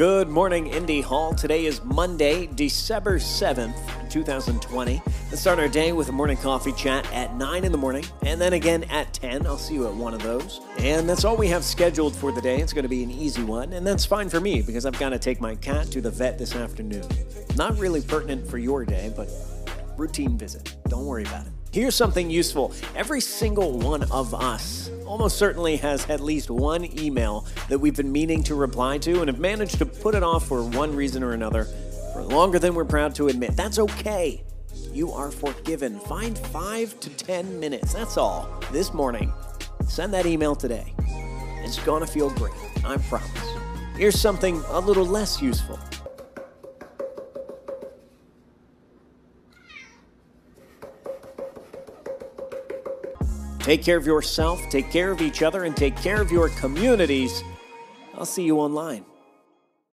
Good morning, Indy Hall. Today is Monday, December 7th, 2020. Let's start our day with a morning coffee chat at 9 in the morning and then again at 10. I'll see you at one of those. And that's all we have scheduled for the day. It's going to be an easy one, and that's fine for me because I've got to take my cat to the vet this afternoon. Not really pertinent for your day, but routine visit. Don't worry about it. Here's something useful. Every single one of us almost certainly has at least one email that we've been meaning to reply to and have managed to put it off for one reason or another for longer than we're proud to admit. That's okay. You are forgiven. Find five to 10 minutes. That's all. This morning. Send that email today. It's gonna feel great. I promise. Here's something a little less useful. Take care of yourself, take care of each other, and take care of your communities. I'll see you online.